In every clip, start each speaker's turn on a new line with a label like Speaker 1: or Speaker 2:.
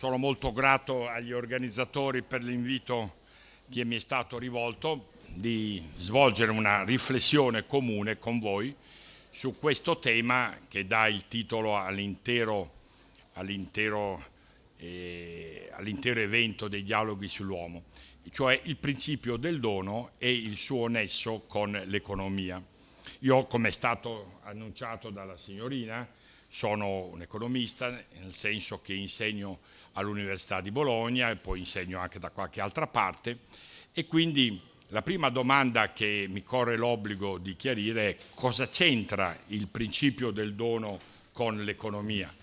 Speaker 1: sono molto grato agli organizzatori per l'invito che mi è stato rivolto di svolgere una riflessione comune con voi su questo tema che dà il titolo all'intero, all'intero, eh, all'intero evento dei dialoghi sull'uomo, cioè il principio del dono e il suo nesso con l'economia. Io, come è stato annunciato dalla signorina, sono un economista, nel senso che insegno all'Università di Bologna e poi insegno anche da qualche altra parte e quindi la prima domanda che mi corre l'obbligo di chiarire è cosa c'entra il principio del dono con l'economia?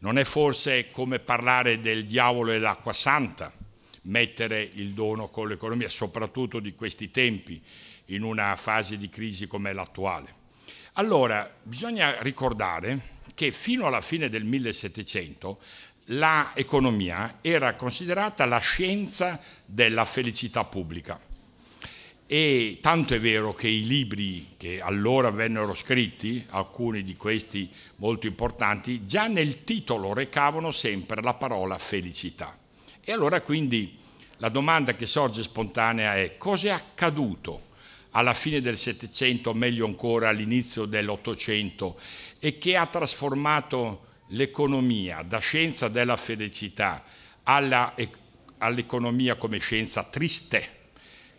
Speaker 1: Non è forse come parlare del diavolo e l'acqua santa, mettere il dono con l'economia, soprattutto di questi tempi, in una fase di crisi come l'attuale? Allora, bisogna ricordare che fino alla fine del 1700 l'economia era considerata la scienza della felicità pubblica. E tanto è vero che i libri che allora vennero scritti, alcuni di questi molto importanti, già nel titolo recavano sempre la parola felicità. E allora quindi la domanda che sorge spontanea è cosa è accaduto alla fine del Settecento, meglio ancora all'inizio dell'Ottocento, e che ha trasformato l'economia da scienza della felicità all'economia come scienza triste,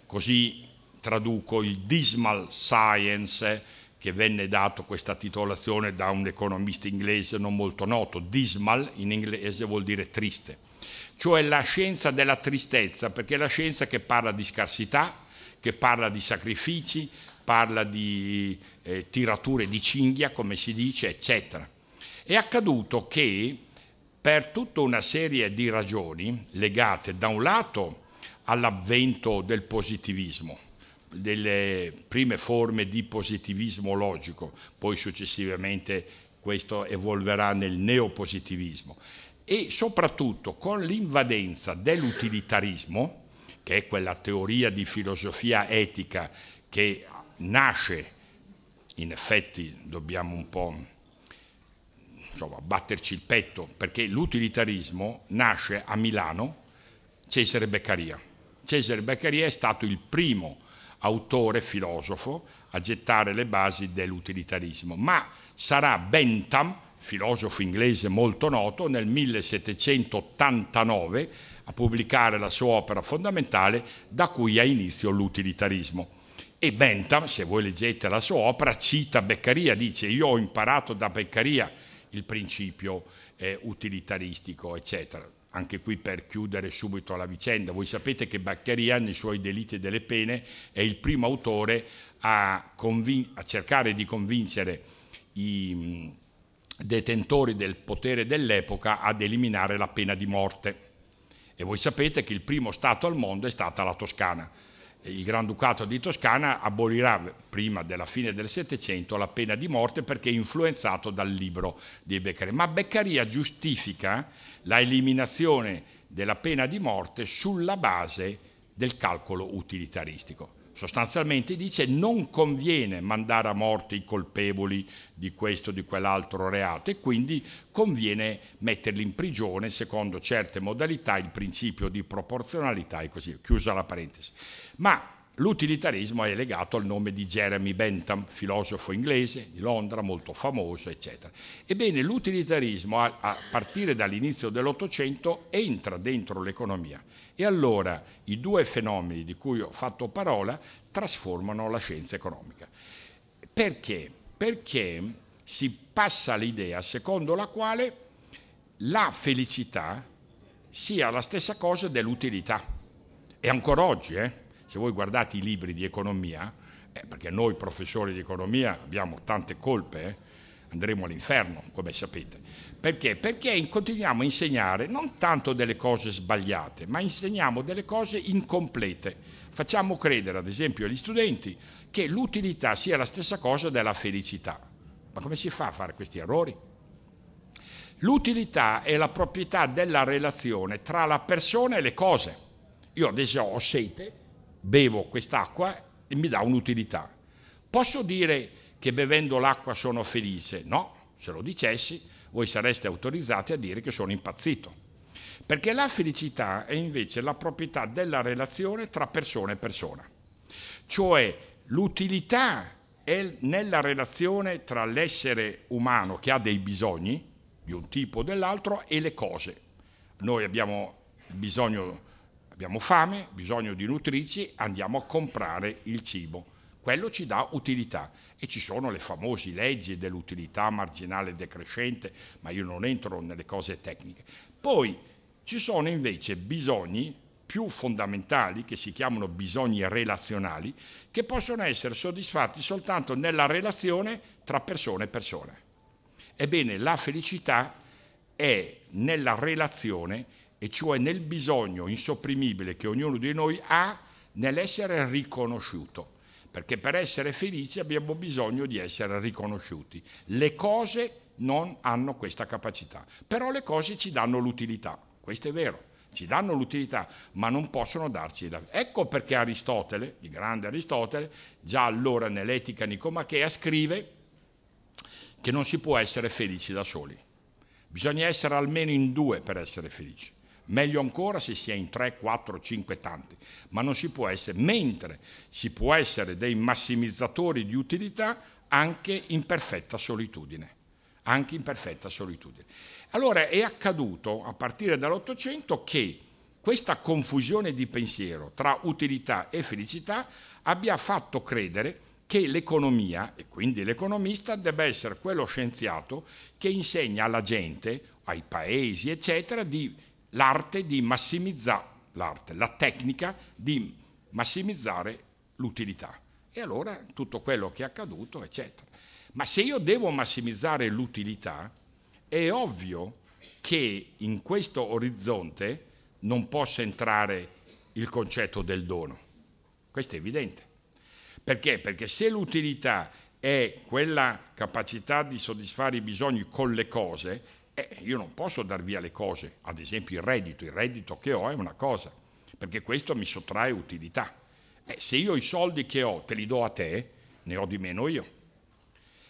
Speaker 1: così traduco il dismal science che venne dato questa titolazione da un economista inglese non molto noto, dismal in inglese vuol dire triste, cioè la scienza della tristezza, perché è la scienza che parla di scarsità, che parla di sacrifici, parla di eh, tirature di cinghia, come si dice, eccetera. È accaduto che per tutta una serie di ragioni legate da un lato all'avvento del positivismo, delle prime forme di positivismo logico, poi successivamente questo evolverà nel neopositivismo, e soprattutto con l'invadenza dell'utilitarismo, che è quella teoria di filosofia etica che nasce, in effetti dobbiamo un po' insomma, batterci il petto, perché l'utilitarismo nasce a Milano Cesare Beccaria. Cesare Beccaria è stato il primo autore filosofo a gettare le basi dell'utilitarismo, ma sarà Bentham, filosofo inglese molto noto, nel 1789 a pubblicare la sua opera fondamentale da cui ha inizio l'utilitarismo. E Bentham, se voi leggete la sua opera, cita Beccaria, dice io ho imparato da Beccaria il principio eh, utilitaristico, eccetera. Anche qui per chiudere subito la vicenda, voi sapete che Beccaria nei suoi delitti e delle pene è il primo autore a, a cercare di convincere i detentori del potere dell'epoca ad eliminare la pena di morte. E voi sapete che il primo Stato al mondo è stata la Toscana il Granducato di Toscana abolirà prima della fine del Settecento la pena di morte perché è influenzato dal libro di Beccaria. Ma Beccaria giustifica la eliminazione della pena di morte sulla base del calcolo utilitaristico. Sostanzialmente dice non conviene mandare a morte i colpevoli di questo o di quell'altro reato e quindi conviene metterli in prigione secondo certe modalità, il principio di proporzionalità e così, chiusa la parentesi. Ma L'utilitarismo è legato al nome di Jeremy Bentham, filosofo inglese di Londra, molto famoso, eccetera. Ebbene, l'utilitarismo, a, a partire dall'inizio dell'Ottocento, entra dentro l'economia e allora i due fenomeni di cui ho fatto parola trasformano la scienza economica. Perché? Perché si passa l'idea secondo la quale la felicità sia la stessa cosa dell'utilità. E ancora oggi, eh? Se voi guardate i libri di economia, eh, perché noi professori di economia abbiamo tante colpe, eh, andremo all'inferno, come sapete. Perché? Perché continuiamo a insegnare non tanto delle cose sbagliate, ma insegniamo delle cose incomplete. Facciamo credere, ad esempio, agli studenti che l'utilità sia la stessa cosa della felicità. Ma come si fa a fare questi errori? L'utilità è la proprietà della relazione tra la persona e le cose. Io adesso ho sete, bevo quest'acqua e mi dà un'utilità. Posso dire che bevendo l'acqua sono felice? No, se lo dicessi voi sareste autorizzati a dire che sono impazzito. Perché la felicità è invece la proprietà della relazione tra persona e persona. Cioè l'utilità è nella relazione tra l'essere umano che ha dei bisogni, di un tipo o dell'altro, e le cose. Noi abbiamo bisogno, abbiamo fame, bisogno di nutrirci, andiamo a comprare il cibo. Quello ci dà utilità e ci sono le famose leggi dell'utilità marginale decrescente, ma io non entro nelle cose tecniche. Poi ci sono invece bisogni più fondamentali, che si chiamano bisogni relazionali, che possono essere soddisfatti soltanto nella relazione tra persone e persone. Ebbene, la felicità è nella relazione, e cioè nel bisogno insopprimibile che ognuno di noi ha nell'essere riconosciuto. Perché per essere felici abbiamo bisogno di essere riconosciuti. Le cose non hanno questa capacità, però le cose ci danno l'utilità, questo è vero ci danno l'utilità, ma non possono darci la... Ecco perché Aristotele, il grande Aristotele, già allora nell'Etica Nicomachea scrive che non si può essere felici da soli. Bisogna essere almeno in due per essere felici. Meglio ancora se si è in tre, quattro, cinque, tanti, ma non si può essere, mentre si può essere dei massimizzatori di utilità anche in perfetta solitudine. Anche in perfetta solitudine. Allora è accaduto a partire dall'Ottocento che questa confusione di pensiero tra utilità e felicità abbia fatto credere che l'economia, e quindi l'economista, debba essere quello scienziato che insegna alla gente, ai paesi, eccetera, di, l'arte di massimizzare, l'arte, la tecnica di massimizzare l'utilità. E allora tutto quello che è accaduto, eccetera. Ma se io devo massimizzare l'utilità, è ovvio che in questo orizzonte non possa entrare il concetto del dono. Questo è evidente. Perché? Perché se l'utilità è quella capacità di soddisfare i bisogni con le cose, eh, io non posso dar via le cose, ad esempio il reddito, il reddito che ho è una cosa, perché questo mi sottrae utilità. Eh, se io i soldi che ho te li do a te, ne ho di meno io.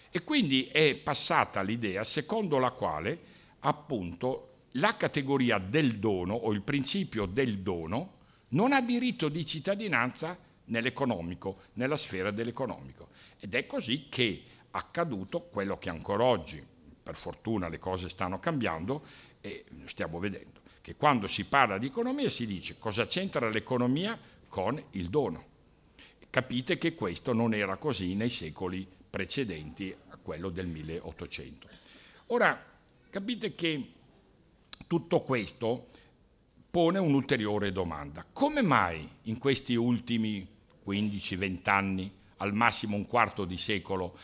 Speaker 1: E quindi è passata l'idea secondo la quale appunto la categoria del dono o il principio del dono non ha diritto di cittadinanza nell'economico, nella sfera dell'economico. Ed è così che è accaduto quello che ancora oggi, per fortuna le cose stanno cambiando e stiamo vedendo, che quando si parla di economia si dice cosa c'entra l'economia con il dono. Capite che questo non era così nei secoli precedenti a quello del 1800. Ora, capite che tutto questo pone un'ulteriore domanda. Come mai in questi ultimi 15-20 anni, al massimo un quarto di secolo,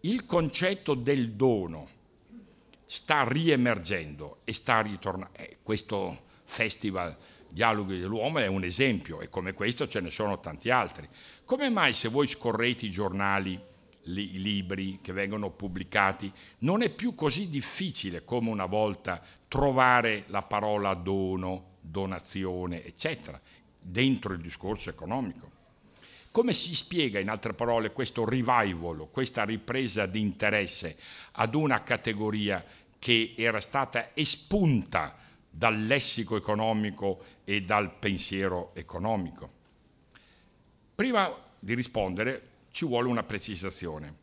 Speaker 1: il concetto del dono sta riemergendo e sta ritornando? Eh, questo festival Dialoghi dell'uomo è un esempio e come questo ce ne sono tanti altri. Come mai se voi scorrete i giornali i libri che vengono pubblicati, non è più così difficile come una volta trovare la parola dono, donazione, eccetera, dentro il discorso economico. Come si spiega, in altre parole, questo revival, questa ripresa di interesse ad una categoria che era stata espunta dal lessico economico e dal pensiero economico? Prima di rispondere ci vuole una precisazione.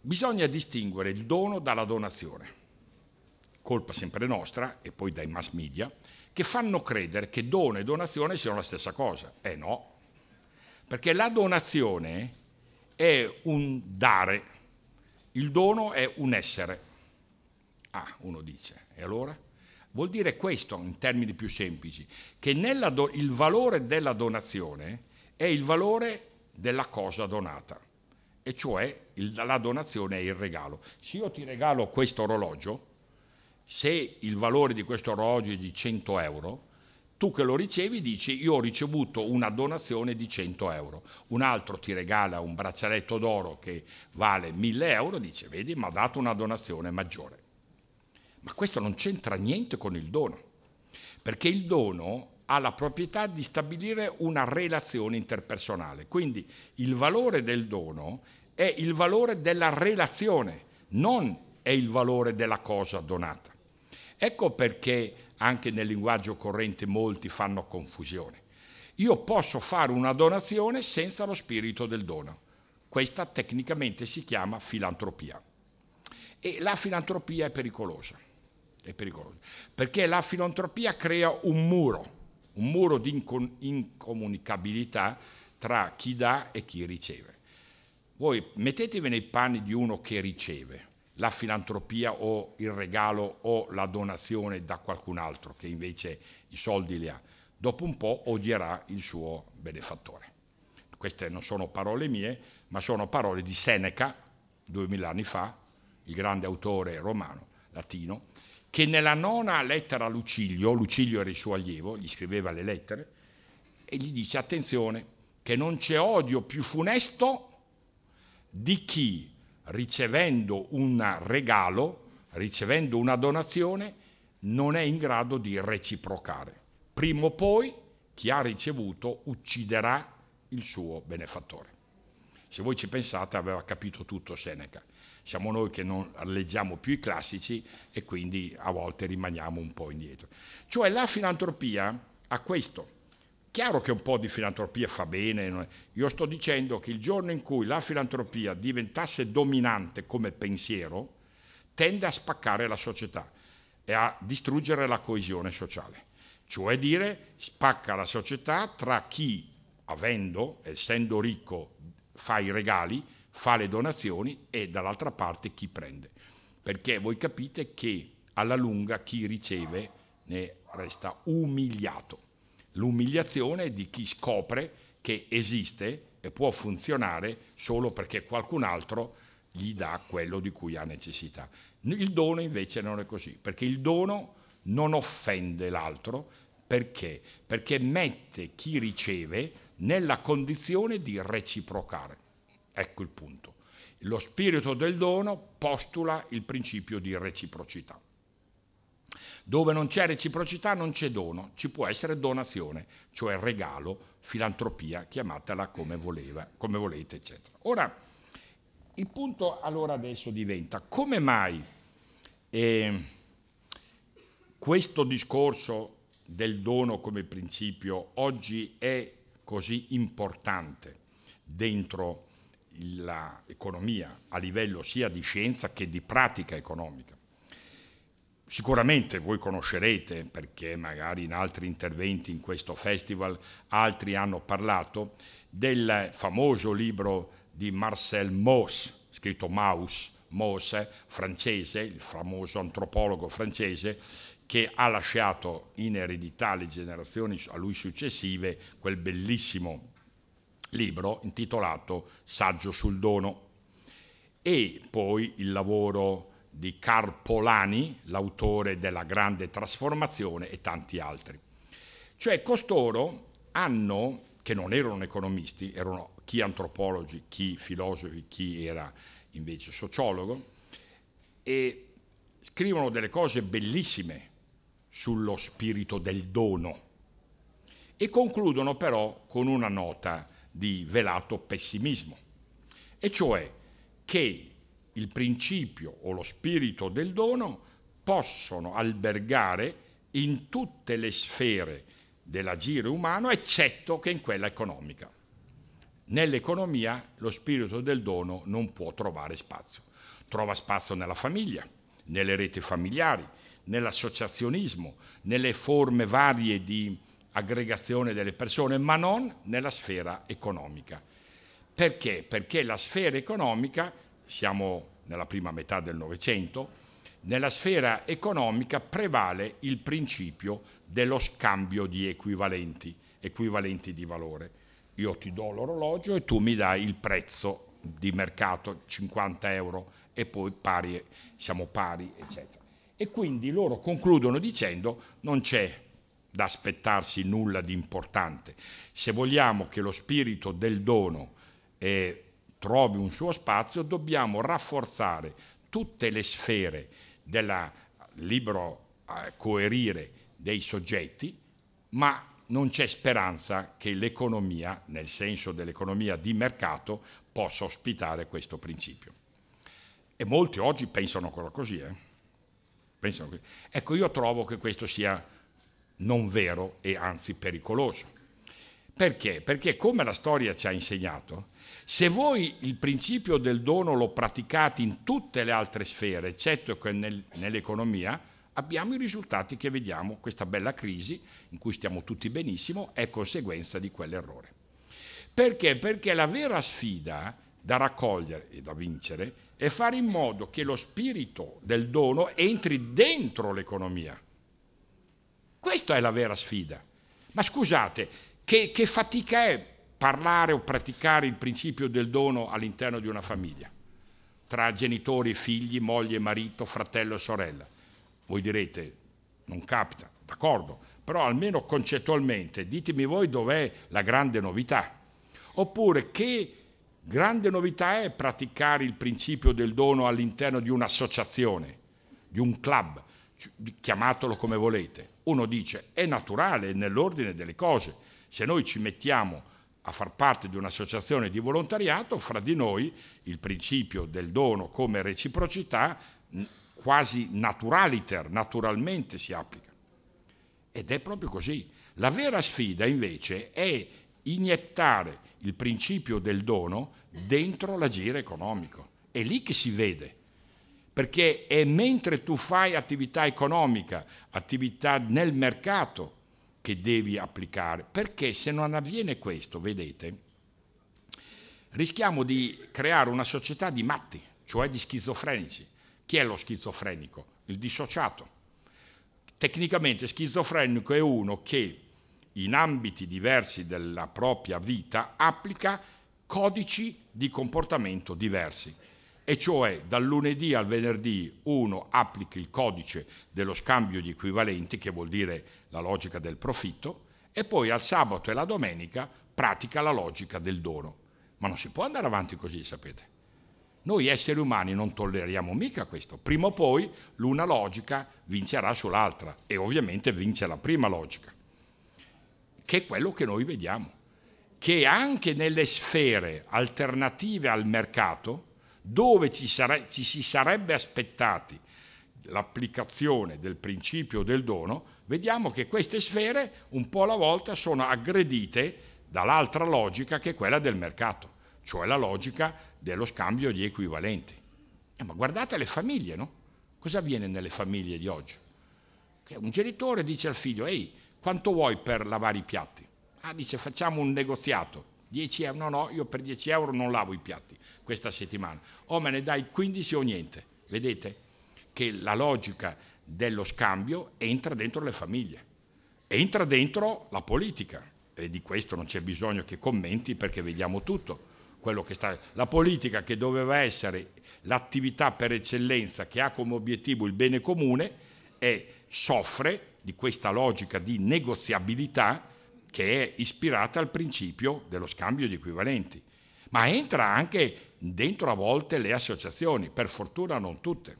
Speaker 1: Bisogna distinguere il dono dalla donazione, colpa sempre nostra e poi dai mass media, che fanno credere che dono e donazione siano la stessa cosa. Eh no, perché la donazione è un dare, il dono è un essere. Ah, uno dice, e allora? Vuol dire questo in termini più semplici, che do- il valore della donazione è il valore della cosa donata, e cioè il, la donazione è il regalo. Se io ti regalo questo orologio, se il valore di questo orologio è di 100 euro, tu che lo ricevi dici io ho ricevuto una donazione di 100 euro, un altro ti regala un braccialetto d'oro che vale 1000 euro, dice vedi mi ha dato una donazione maggiore. Ma questo non c'entra niente con il dono, perché il dono ha la proprietà di stabilire una relazione interpersonale. Quindi il valore del dono è il valore della relazione, non è il valore della cosa donata. Ecco perché anche nel linguaggio corrente molti fanno confusione. Io posso fare una donazione senza lo spirito del dono. Questa tecnicamente si chiama filantropia. E la filantropia è pericolosa, è pericolosa perché la filantropia crea un muro, un muro di incom- incomunicabilità tra chi dà e chi riceve. Voi mettetevi nei panni di uno che riceve la filantropia o il regalo o la donazione da qualcun altro che invece i soldi li ha. Dopo un po' odierà il suo benefattore. Queste non sono parole mie, ma sono parole di Seneca, duemila anni fa, il grande autore romano, latino, che nella nona lettera a Lucilio, Lucilio era il suo allievo, gli scriveva le lettere, e gli dice attenzione, che non c'è odio più funesto di chi ricevendo un regalo, ricevendo una donazione, non è in grado di reciprocare. Prima o poi chi ha ricevuto ucciderà il suo benefattore. Se voi ci pensate aveva capito tutto Seneca. Siamo noi che non leggiamo più i classici e quindi a volte rimaniamo un po' indietro. Cioè la filantropia ha questo. Chiaro che un po' di filantropia fa bene, io sto dicendo che il giorno in cui la filantropia diventasse dominante come pensiero, tende a spaccare la società e a distruggere la coesione sociale. Cioè dire, spacca la società tra chi, avendo, essendo ricco, fa i regali, fa le donazioni e dall'altra parte chi prende. Perché voi capite che alla lunga chi riceve ne resta umiliato. L'umiliazione di chi scopre che esiste e può funzionare solo perché qualcun altro gli dà quello di cui ha necessità. Il dono invece non è così, perché il dono non offende l'altro, perché? Perché mette chi riceve nella condizione di reciprocare. Ecco il punto. Lo spirito del dono postula il principio di reciprocità. Dove non c'è reciprocità non c'è dono, ci può essere donazione, cioè regalo, filantropia, chiamatela come, voleva, come volete, eccetera. Ora, il punto allora adesso diventa come mai eh, questo discorso del dono come principio oggi è così importante dentro l'economia a livello sia di scienza che di pratica economica. Sicuramente voi conoscerete, perché magari in altri interventi in questo festival altri hanno parlato, del famoso libro di Marcel Mauss, scritto Mauss, Mauss, francese, il famoso antropologo francese, che ha lasciato in eredità alle generazioni a lui successive quel bellissimo libro intitolato Saggio sul dono. E poi il lavoro di Carl Polani, l'autore della grande trasformazione e tanti altri. Cioè costoro hanno, che non erano economisti, erano chi antropologi, chi filosofi, chi era invece sociologo, e scrivono delle cose bellissime sullo spirito del dono e concludono però con una nota di velato pessimismo, e cioè che il principio o lo spirito del dono possono albergare in tutte le sfere dell'agire umano, eccetto che in quella economica. Nell'economia lo spirito del dono non può trovare spazio. Trova spazio nella famiglia, nelle reti familiari, nell'associazionismo, nelle forme varie di aggregazione delle persone, ma non nella sfera economica. Perché? Perché la sfera economica, siamo nella prima metà del Novecento, nella sfera economica prevale il principio dello scambio di equivalenti, equivalenti di valore. Io ti do l'orologio e tu mi dai il prezzo di mercato, 50 euro, e poi pari, siamo pari, eccetera. E quindi loro concludono dicendo non c'è da aspettarsi nulla di importante. Se vogliamo che lo spirito del dono eh, trovi un suo spazio, dobbiamo rafforzare tutte le sfere del libero eh, coerire dei soggetti, ma non c'è speranza che l'economia, nel senso dell'economia di mercato, possa ospitare questo principio. E molti oggi pensano ancora così. Eh? pensano così. Ecco, io trovo che questo sia non vero e anzi pericoloso. Perché? Perché come la storia ci ha insegnato, se voi il principio del dono lo praticate in tutte le altre sfere, eccetto che nel, nell'economia, abbiamo i risultati che vediamo, questa bella crisi in cui stiamo tutti benissimo è conseguenza di quell'errore. Perché? Perché la vera sfida da raccogliere e da vincere è fare in modo che lo spirito del dono entri dentro l'economia. Questa è la vera sfida. Ma scusate, che, che fatica è parlare o praticare il principio del dono all'interno di una famiglia, tra genitori e figli, moglie e marito, fratello e sorella? Voi direte, non capita, d'accordo, però almeno concettualmente ditemi voi dov'è la grande novità. Oppure che grande novità è praticare il principio del dono all'interno di un'associazione, di un club, chiamatelo come volete. Uno dice è naturale, è nell'ordine delle cose. Se noi ci mettiamo a far parte di un'associazione di volontariato, fra di noi il principio del dono come reciprocità quasi naturaliter, naturalmente si applica. Ed è proprio così. La vera sfida invece è iniettare il principio del dono dentro l'agire economico. È lì che si vede. Perché è mentre tu fai attività economica, attività nel mercato, che devi applicare. Perché se non avviene questo, vedete, rischiamo di creare una società di matti, cioè di schizofrenici. Chi è lo schizofrenico? Il dissociato. Tecnicamente schizofrenico è uno che in ambiti diversi della propria vita applica codici di comportamento diversi. E cioè dal lunedì al venerdì uno applica il codice dello scambio di equivalenti, che vuol dire la logica del profitto, e poi al sabato e la domenica pratica la logica del dono. Ma non si può andare avanti così, sapete. Noi esseri umani non tolleriamo mica questo. Prima o poi l'una logica vincerà sull'altra e ovviamente vince la prima logica, che è quello che noi vediamo, che anche nelle sfere alternative al mercato, dove ci, sare- ci si sarebbe aspettati l'applicazione del principio del dono, vediamo che queste sfere un po' alla volta sono aggredite dall'altra logica che è quella del mercato, cioè la logica dello scambio di equivalenti. Eh, ma guardate le famiglie, no? Cosa avviene nelle famiglie di oggi? Che un genitore dice al figlio, ehi, quanto vuoi per lavare i piatti? Ah, dice, facciamo un negoziato. 10 euro, no, no, io per 10 euro non lavo i piatti questa settimana. O me ne dai 15 o niente. Vedete che la logica dello scambio entra dentro le famiglie, entra dentro la politica. E di questo non c'è bisogno che commenti perché vediamo tutto quello che sta, la politica che doveva essere l'attività per eccellenza che ha come obiettivo il bene comune è, soffre di questa logica di negoziabilità che è ispirata al principio dello scambio di equivalenti. Ma entra anche dentro a volte le associazioni, per fortuna non tutte.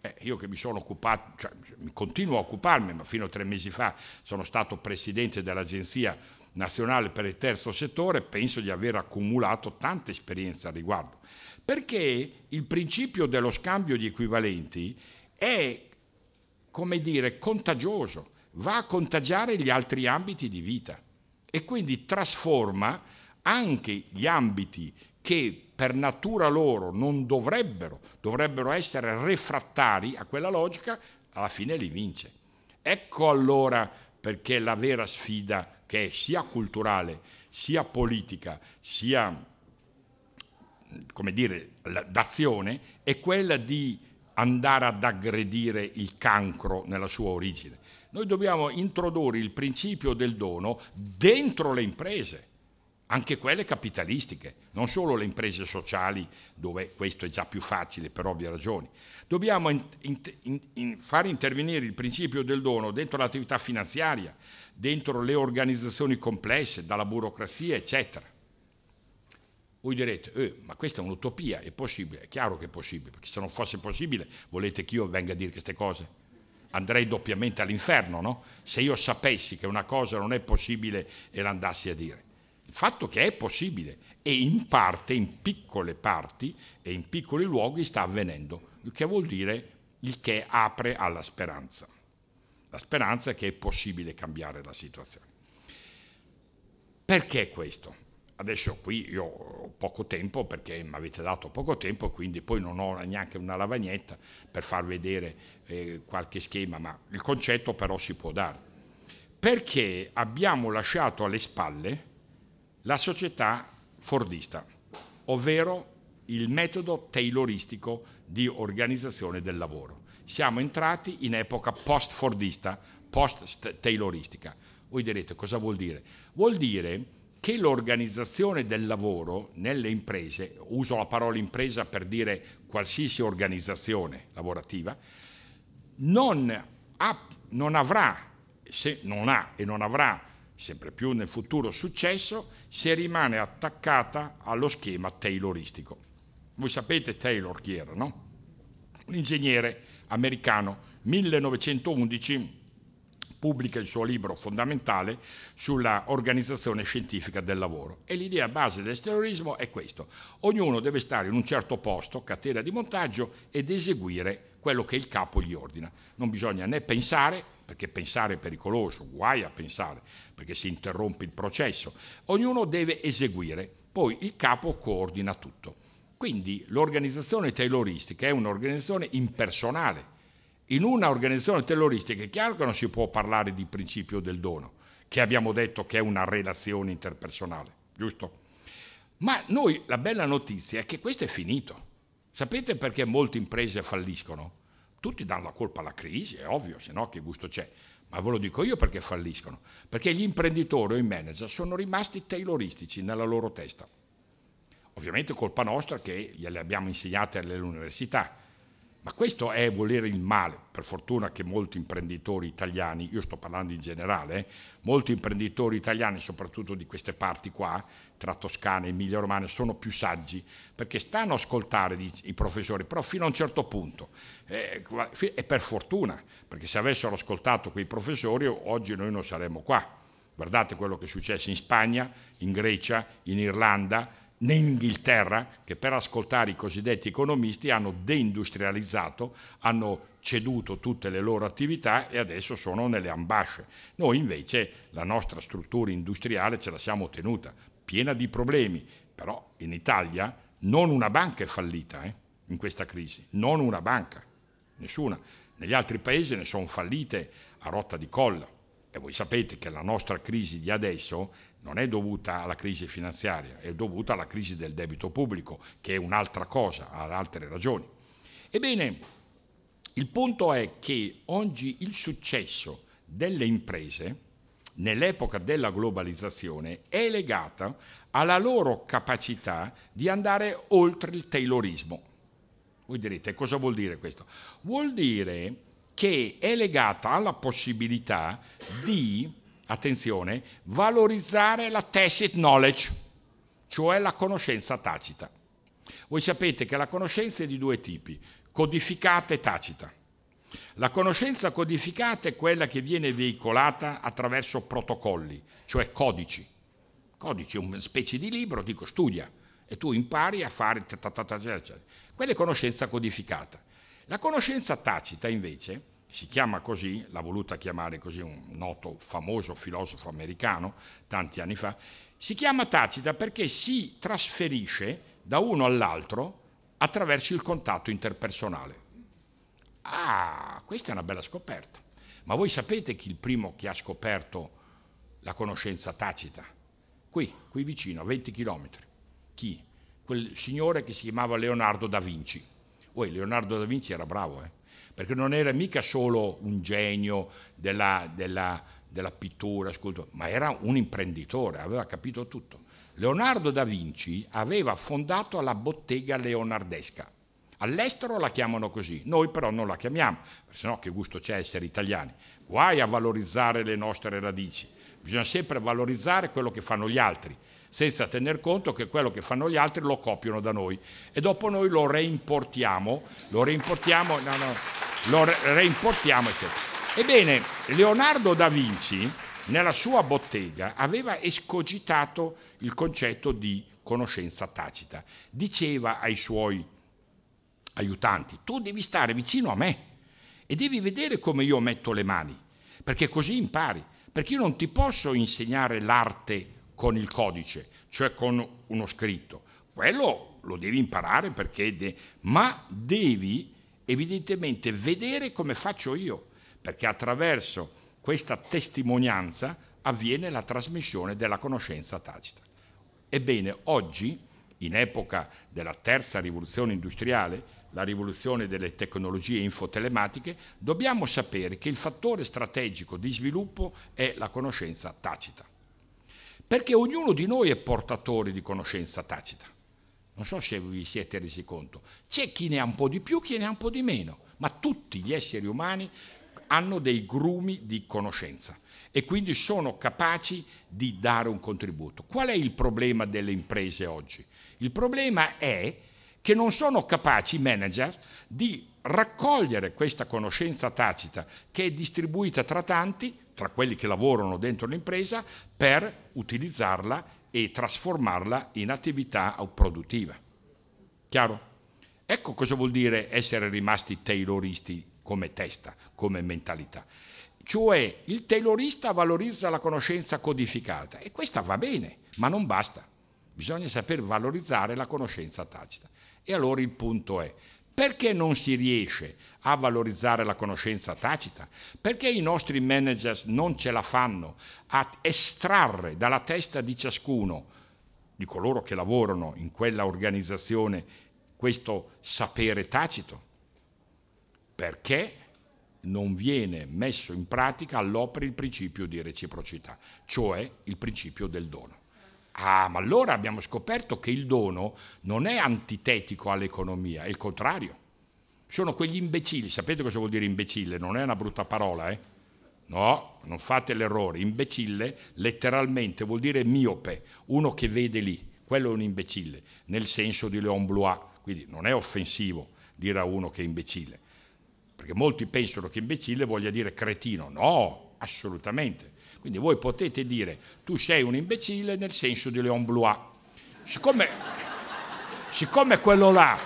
Speaker 1: Eh, io che mi sono occupato, cioè, continuo a occuparmi, ma fino a tre mesi fa sono stato presidente dell'Agenzia nazionale per il terzo settore, penso di aver accumulato tanta esperienza al riguardo, perché il principio dello scambio di equivalenti è, come dire, contagioso, va a contagiare gli altri ambiti di vita e quindi trasforma anche gli ambiti che per natura loro non dovrebbero, dovrebbero essere refrattari a quella logica, alla fine li vince. Ecco allora perché la vera sfida che è sia culturale, sia politica, sia come dire, d'azione, è quella di andare ad aggredire il cancro nella sua origine. Noi dobbiamo introdurre il principio del dono dentro le imprese, anche quelle capitalistiche, non solo le imprese sociali, dove questo è già più facile per ovvie ragioni. Dobbiamo in, in, in far intervenire il principio del dono dentro l'attività finanziaria, dentro le organizzazioni complesse, dalla burocrazia, eccetera. Voi direte, eh, ma questa è un'utopia, è possibile? È chiaro che è possibile, perché se non fosse possibile volete che io venga a dire queste cose? Andrei doppiamente all'inferno, no? Se io sapessi che una cosa non è possibile e l'andassi a dire. Il fatto che è possibile e in parte, in piccole parti e in piccoli luoghi sta avvenendo, il che vuol dire il che apre alla speranza. La speranza è che è possibile cambiare la situazione. Perché questo? Adesso qui io ho poco tempo perché mi avete dato poco tempo, quindi poi non ho neanche una lavagnetta per far vedere eh, qualche schema, ma il concetto però si può dare. Perché abbiamo lasciato alle spalle la società fordista, ovvero il metodo tayloristico di organizzazione del lavoro. Siamo entrati in epoca post-fordista, post-tayloristica. Voi direte cosa vuol dire? Vuol dire che l'organizzazione del lavoro nelle imprese, uso la parola impresa per dire qualsiasi organizzazione lavorativa, non, ha, non avrà, se non ha e non avrà sempre più nel futuro successo se rimane attaccata allo schema tayloristico. Voi sapete Taylor chi era, no? Un ingegnere americano, 1911 pubblica il suo libro fondamentale sulla organizzazione scientifica del lavoro. E l'idea base del terrorismo è questo. Ognuno deve stare in un certo posto, catena di montaggio, ed eseguire quello che il capo gli ordina. Non bisogna né pensare, perché pensare è pericoloso, guai a pensare, perché si interrompe il processo. Ognuno deve eseguire, poi il capo coordina tutto. Quindi l'organizzazione terroristica è un'organizzazione impersonale, in una organizzazione terroristica è chiaro che non si può parlare di principio del dono, che abbiamo detto che è una relazione interpersonale, giusto? Ma noi la bella notizia è che questo è finito. Sapete perché molte imprese falliscono? Tutti danno la colpa alla crisi, è ovvio, se no che gusto c'è. Ma ve lo dico io perché falliscono. Perché gli imprenditori o i manager sono rimasti tayloristici nella loro testa. Ovviamente colpa nostra che gliele abbiamo insegnate all'università, ma questo è volere il male, per fortuna che molti imprenditori italiani, io sto parlando in generale, eh, molti imprenditori italiani, soprattutto di queste parti qua, tra Toscana e Emilia Romagna, sono più saggi, perché stanno a ascoltare i professori, però fino a un certo punto. Eh, e per fortuna, perché se avessero ascoltato quei professori, oggi noi non saremmo qua. Guardate quello che è successo in Spagna, in Grecia, in Irlanda, in Inghilterra, che per ascoltare i cosiddetti economisti hanno deindustrializzato, hanno ceduto tutte le loro attività e adesso sono nelle ambasce. Noi invece la nostra struttura industriale ce la siamo tenuta, piena di problemi, però in Italia non una banca è fallita eh, in questa crisi, non una banca, nessuna. Negli altri paesi ne sono fallite a rotta di colla. E voi sapete che la nostra crisi di adesso non è dovuta alla crisi finanziaria, è dovuta alla crisi del debito pubblico, che è un'altra cosa, ha altre ragioni. Ebbene, il punto è che oggi il successo delle imprese nell'epoca della globalizzazione è legato alla loro capacità di andare oltre il taylorismo. Voi direte cosa vuol dire questo? Vuol dire che è legata alla possibilità di, attenzione, valorizzare la tacit knowledge, cioè la conoscenza tacita. Voi sapete che la conoscenza è di due tipi, codificata e tacita. La conoscenza codificata è quella che viene veicolata attraverso protocolli, cioè codici. Codici è una specie di libro, dico studia, e tu impari a fare... Quella è conoscenza codificata. La conoscenza tacita invece, si chiama così, l'ha voluta chiamare così un noto famoso filosofo americano tanti anni fa, si chiama tacita perché si trasferisce da uno all'altro attraverso il contatto interpersonale. Ah, questa è una bella scoperta. Ma voi sapete chi è il primo che ha scoperto la conoscenza tacita? Qui, qui vicino, a 20 chilometri. Chi? Quel signore che si chiamava Leonardo da Vinci. Poi Leonardo da Vinci era bravo, eh? perché non era mica solo un genio della, della, della pittura, scultura, ma era un imprenditore, aveva capito tutto. Leonardo da Vinci aveva fondato la bottega leonardesca. All'estero la chiamano così, noi però non la chiamiamo, se no che gusto c'è essere italiani. Guai a valorizzare le nostre radici, bisogna sempre valorizzare quello che fanno gli altri senza tener conto che quello che fanno gli altri lo copiano da noi e dopo noi lo reimportiamo, lo reimportiamo, no, no, lo reimportiamo, eccetera. Ebbene, Leonardo da Vinci nella sua bottega aveva escogitato il concetto di conoscenza tacita. Diceva ai suoi aiutanti, tu devi stare vicino a me, e devi vedere come io metto le mani, perché così impari. Perché io non ti posso insegnare l'arte con il codice, cioè con uno scritto. Quello lo devi imparare perché, de- ma devi evidentemente vedere come faccio io, perché attraverso questa testimonianza avviene la trasmissione della conoscenza tacita. Ebbene, oggi, in epoca della terza rivoluzione industriale, la rivoluzione delle tecnologie infotelematiche, dobbiamo sapere che il fattore strategico di sviluppo è la conoscenza tacita. Perché ognuno di noi è portatore di conoscenza tacita. Non so se vi siete resi conto. C'è chi ne ha un po' di più, chi ne ha un po' di meno, ma tutti gli esseri umani hanno dei grumi di conoscenza e quindi sono capaci di dare un contributo. Qual è il problema delle imprese oggi? Il problema è che non sono capaci i manager di raccogliere questa conoscenza tacita che è distribuita tra tanti, tra quelli che lavorano dentro l'impresa, per utilizzarla e trasformarla in attività produttiva. Chiaro? Ecco cosa vuol dire essere rimasti tayloristi come testa, come mentalità. Cioè il taylorista valorizza la conoscenza codificata e questa va bene, ma non basta. Bisogna saper valorizzare la conoscenza tacita. E allora il punto è, perché non si riesce a valorizzare la conoscenza tacita? Perché i nostri manager non ce la fanno a estrarre dalla testa di ciascuno, di coloro che lavorano in quella organizzazione, questo sapere tacito? Perché non viene messo in pratica all'opera il principio di reciprocità, cioè il principio del dono. Ah, ma allora abbiamo scoperto che il dono non è antitetico all'economia, è il contrario. Sono quegli imbecilli, sapete cosa vuol dire imbecille? Non è una brutta parola, eh? No, non fate l'errore. Imbecille letteralmente vuol dire miope, uno che vede lì. Quello è un imbecille, nel senso di Leon Blois. Quindi non è offensivo dire a uno che è imbecille. Perché molti pensano che imbecille voglia dire cretino. No, assolutamente. Quindi voi potete dire tu sei un imbecille nel senso di Leon Blois. Siccome, siccome quello là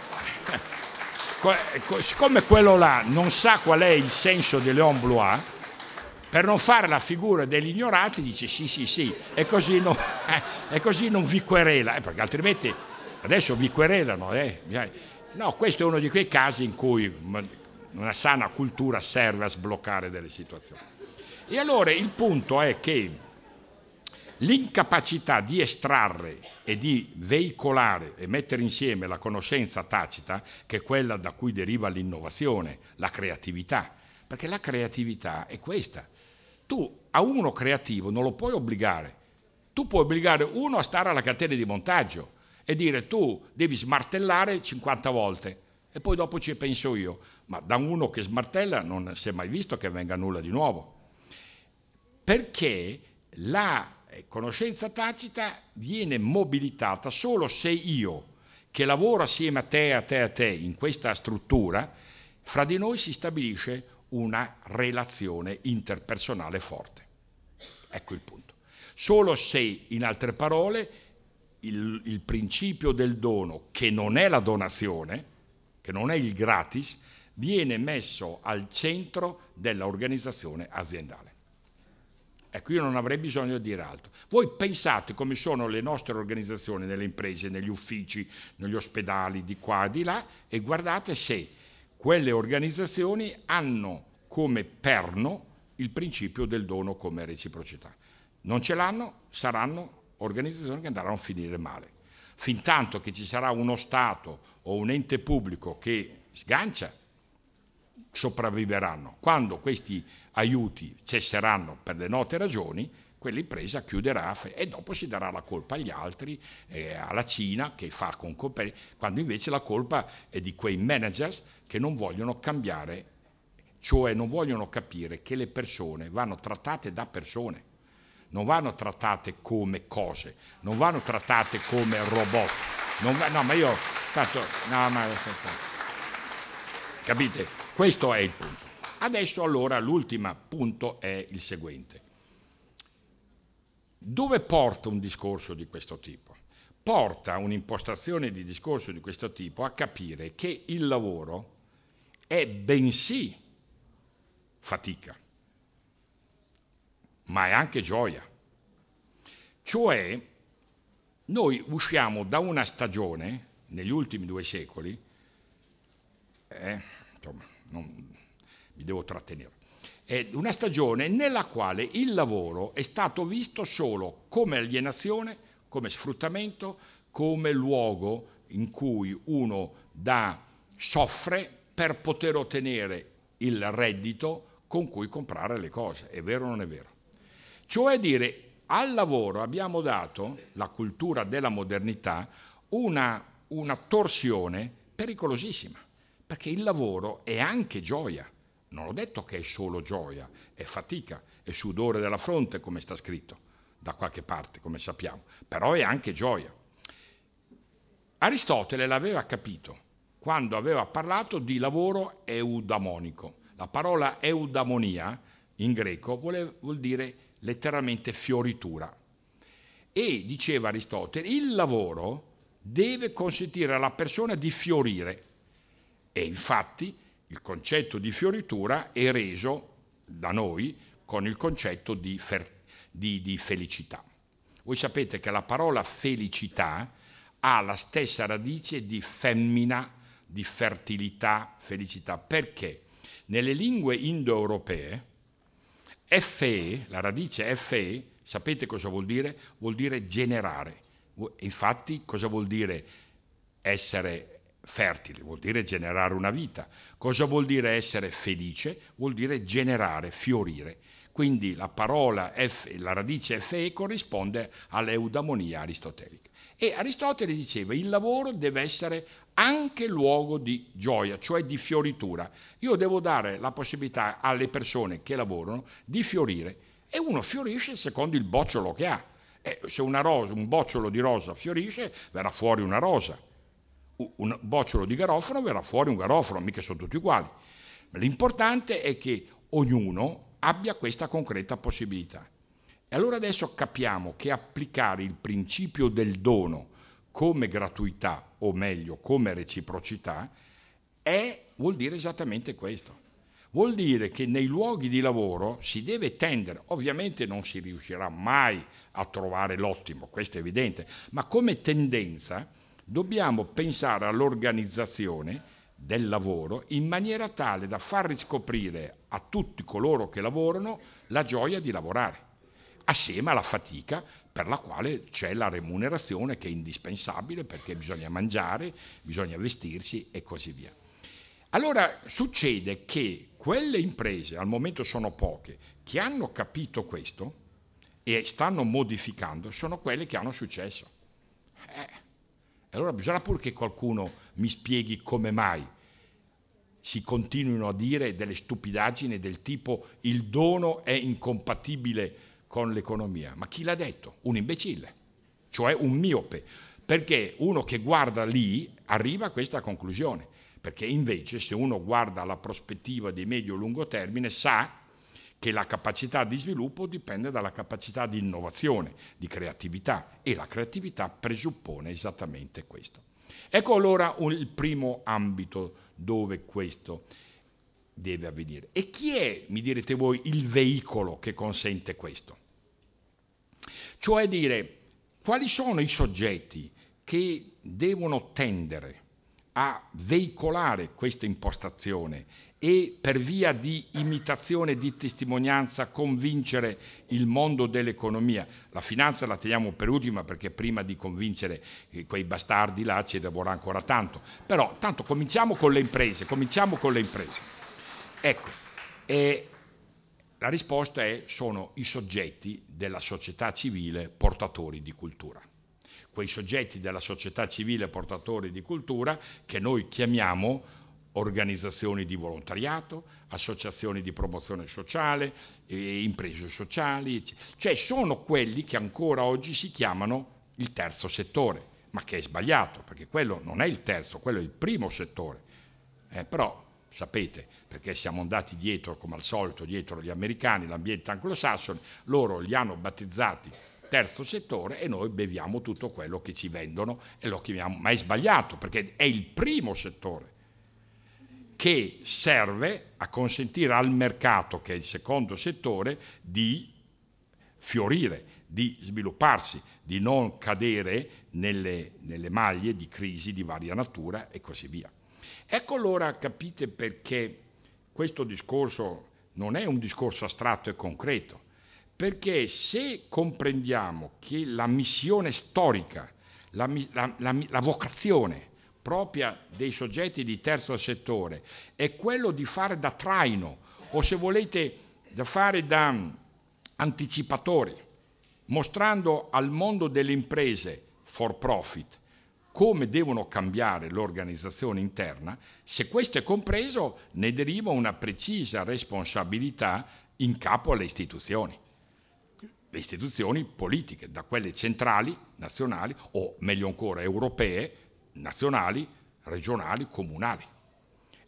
Speaker 1: siccome quello là non sa qual è il senso di Leon Blois, per non fare la figura degli ignorati dice sì sì sì e così non, eh, e così non vi querela, eh, perché altrimenti adesso vi querelano. Eh. No, questo è uno di quei casi in cui una sana cultura serve a sbloccare delle situazioni. E allora il punto è che l'incapacità di estrarre e di veicolare e mettere insieme la conoscenza tacita, che è quella da cui deriva l'innovazione, la creatività, perché la creatività è questa. Tu a uno creativo non lo puoi obbligare, tu puoi obbligare uno a stare alla catena di montaggio e dire tu devi smartellare 50 volte e poi dopo ci penso io, ma da uno che smartella non si è mai visto che venga nulla di nuovo perché la eh, conoscenza tacita viene mobilitata solo se io, che lavoro assieme a te, a te, a te, in questa struttura, fra di noi si stabilisce una relazione interpersonale forte. Ecco il punto. Solo se, in altre parole, il, il principio del dono, che non è la donazione, che non è il gratis, viene messo al centro dell'organizzazione aziendale. Ecco, io non avrei bisogno di dire altro. Voi pensate come sono le nostre organizzazioni nelle imprese, negli uffici, negli ospedali, di qua e di là, e guardate se quelle organizzazioni hanno come perno il principio del dono come reciprocità. Non ce l'hanno, saranno organizzazioni che andranno a finire male. Fin tanto che ci sarà uno Stato o un ente pubblico che sgancia, sopravviveranno. Quando questi aiuti cesseranno per le note ragioni, quell'impresa chiuderà e dopo si darà la colpa agli altri, eh, alla Cina che fa con compagni, quando invece la colpa è di quei managers che non vogliono cambiare, cioè non vogliono capire che le persone vanno trattate da persone, non vanno trattate come cose, non vanno trattate come robot. Va, no, ma io, tanto, no, ma, capite? Questo è il punto. Adesso allora l'ultimo punto è il seguente. Dove porta un discorso di questo tipo? Porta un'impostazione di discorso di questo tipo a capire che il lavoro è bensì fatica, ma è anche gioia. Cioè, noi usciamo da una stagione, negli ultimi due secoli, eh, insomma, non, mi devo trattenere, è una stagione nella quale il lavoro è stato visto solo come alienazione, come sfruttamento, come luogo in cui uno da soffre per poter ottenere il reddito con cui comprare le cose. È vero o non è vero? Cioè dire al lavoro abbiamo dato, la cultura della modernità, una, una torsione pericolosissima, perché il lavoro è anche gioia. Non ho detto che è solo gioia, è fatica, è sudore della fronte, come sta scritto da qualche parte, come sappiamo, però è anche gioia. Aristotele l'aveva capito quando aveva parlato di lavoro eudamonico. La parola eudamonia in greco vuol dire letteralmente fioritura. E diceva Aristotele, il lavoro deve consentire alla persona di fiorire. E infatti il concetto di fioritura è reso da noi con il concetto di, fer- di, di felicità. Voi sapete che la parola felicità ha la stessa radice di femmina, di fertilità, felicità. Perché? Nelle lingue indoeuropee, FE, la radice FE, sapete cosa vuol dire? Vuol dire generare. Infatti, cosa vuol dire essere fertile? Vuol dire generare una vita. Cosa vuol dire essere felice? Vuol dire generare, fiorire. Quindi la parola F, la radice FE corrisponde all'eudamonia aristotelica. E Aristotele diceva il lavoro deve essere anche luogo di gioia, cioè di fioritura. Io devo dare la possibilità alle persone che lavorano di fiorire e uno fiorisce secondo il bocciolo che ha. E se rosa, un bocciolo di rosa fiorisce, verrà fuori una rosa. Un bocciolo di garofano verrà fuori un garofano, mica sono tutti uguali. L'importante è che ognuno abbia questa concreta possibilità. E allora adesso capiamo che applicare il principio del dono come gratuità, o meglio come reciprocità, è, vuol dire esattamente questo. Vuol dire che nei luoghi di lavoro si deve tendere, ovviamente non si riuscirà mai a trovare l'ottimo, questo è evidente, ma come tendenza dobbiamo pensare all'organizzazione del lavoro in maniera tale da far riscoprire a tutti coloro che lavorano la gioia di lavorare assieme alla fatica per la quale c'è la remunerazione che è indispensabile perché bisogna mangiare, bisogna vestirsi e così via. Allora succede che quelle imprese, al momento sono poche, che hanno capito questo e stanno modificando, sono quelle che hanno successo. Allora bisogna pure che qualcuno mi spieghi come mai si continuino a dire delle stupidaggini del tipo il dono è incompatibile con l'economia. Ma chi l'ha detto? Un imbecille, cioè un miope, perché uno che guarda lì arriva a questa conclusione, perché invece se uno guarda la prospettiva di medio-lungo termine sa che la capacità di sviluppo dipende dalla capacità di innovazione, di creatività e la creatività presuppone esattamente questo. Ecco allora un, il primo ambito dove questo deve avvenire. E chi è, mi direte voi, il veicolo che consente questo? Cioè dire quali sono i soggetti che devono tendere a veicolare questa impostazione e per via di imitazione di testimonianza convincere il mondo dell'economia. La finanza la teniamo per ultima perché prima di convincere quei bastardi là ci lavora ancora tanto. Però tanto cominciamo con le imprese, cominciamo con le imprese. Ecco, eh, la risposta è sono i soggetti della società civile portatori di cultura. Quei soggetti della società civile portatori di cultura che noi chiamiamo organizzazioni di volontariato, associazioni di promozione sociale, imprese sociali, cioè sono quelli che ancora oggi si chiamano il terzo settore, ma che è sbagliato, perché quello non è il terzo, quello è il primo settore. Eh, però sapete, perché siamo andati dietro, come al solito, dietro gli americani, l'ambiente anglosassone, loro li hanno battezzati terzo settore e noi beviamo tutto quello che ci vendono e lo chiamiamo, ma è sbagliato perché è il primo settore. Che serve a consentire al mercato, che è il secondo settore, di fiorire, di svilupparsi, di non cadere nelle, nelle maglie di crisi di varia natura e così via. Ecco allora capite perché questo discorso non è un discorso astratto e concreto, perché se comprendiamo che la missione storica, la, la, la, la vocazione propria dei soggetti di terzo settore è quello di fare da traino o se volete da fare da anticipatori, mostrando al mondo delle imprese for profit come devono cambiare l'organizzazione interna, se questo è compreso ne deriva una precisa responsabilità in capo alle istituzioni. Le istituzioni politiche, da quelle centrali, nazionali o meglio ancora europee, nazionali, regionali, comunali.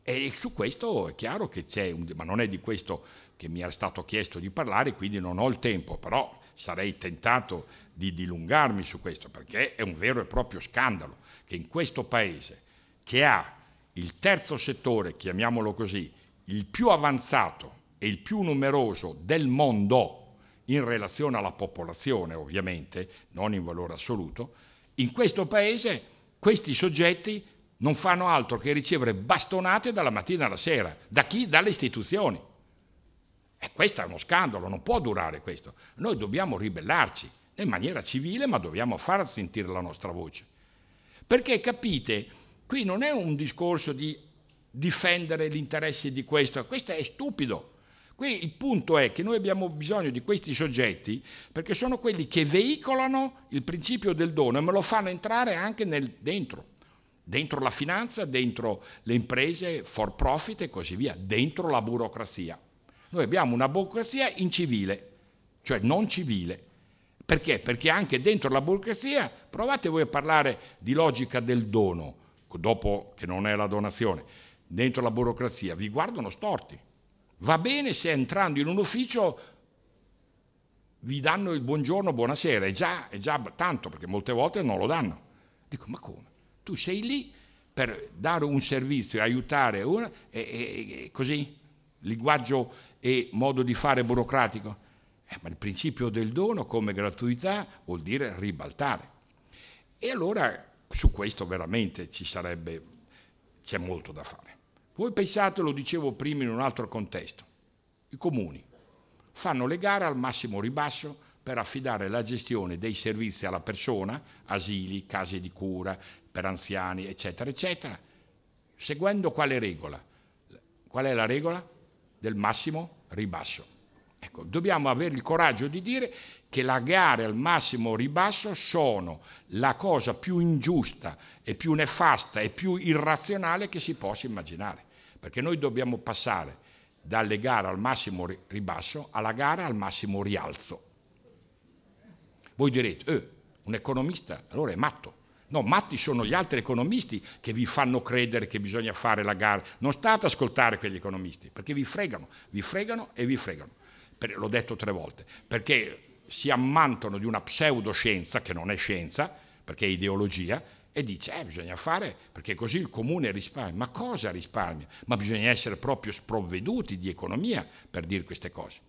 Speaker 1: E su questo è chiaro che c'è, un, ma non è di questo che mi era stato chiesto di parlare, quindi non ho il tempo, però sarei tentato di dilungarmi su questo, perché è un vero e proprio scandalo che in questo paese, che ha il terzo settore, chiamiamolo così, il più avanzato e il più numeroso del mondo in relazione alla popolazione, ovviamente, non in valore assoluto, in questo paese questi soggetti non fanno altro che ricevere bastonate dalla mattina alla sera. Da chi? Dalle istituzioni. E questo è uno scandalo, non può durare questo. Noi dobbiamo ribellarci in maniera civile, ma dobbiamo far sentire la nostra voce. Perché capite, qui non è un discorso di difendere gli interessi di questo, questo è stupido. Qui il punto è che noi abbiamo bisogno di questi soggetti perché sono quelli che veicolano il principio del dono e me lo fanno entrare anche nel, dentro, dentro la finanza, dentro le imprese for profit e così via, dentro la burocrazia. Noi abbiamo una burocrazia incivile, cioè non civile. Perché? Perché anche dentro la burocrazia, provate voi a parlare di logica del dono, dopo che non è la donazione, dentro la burocrazia, vi guardano storti. Va bene se entrando in un ufficio vi danno il buongiorno, buonasera, è già, è già tanto, perché molte volte non lo danno. Dico, ma come? Tu sei lì per dare un servizio, aiutare una, e, e, e così? Linguaggio e modo di fare burocratico. Eh, ma il principio del dono come gratuità vuol dire ribaltare. E allora su questo veramente ci sarebbe, c'è molto da fare. Voi pensate, lo dicevo prima in un altro contesto, i comuni fanno le gare al massimo ribasso per affidare la gestione dei servizi alla persona, asili, case di cura per anziani, eccetera, eccetera, seguendo quale regola? Qual è la regola? del massimo ribasso. Ecco, dobbiamo avere il coraggio di dire che la gara al massimo ribasso sono la cosa più ingiusta e più nefasta e più irrazionale che si possa immaginare, perché noi dobbiamo passare dalle gare al massimo ribasso alla gara al massimo rialzo. Voi direte, eh, un economista allora è matto. No, matti sono gli altri economisti che vi fanno credere che bisogna fare la gara. Non state ad ascoltare quegli economisti, perché vi fregano, vi fregano e vi fregano. Per, l'ho detto tre volte, perché si ammantano di una pseudoscienza, che non è scienza, perché è ideologia, e dice, eh, bisogna fare, perché così il comune risparmia. Ma cosa risparmia? Ma bisogna essere proprio sprovveduti di economia per dire queste cose.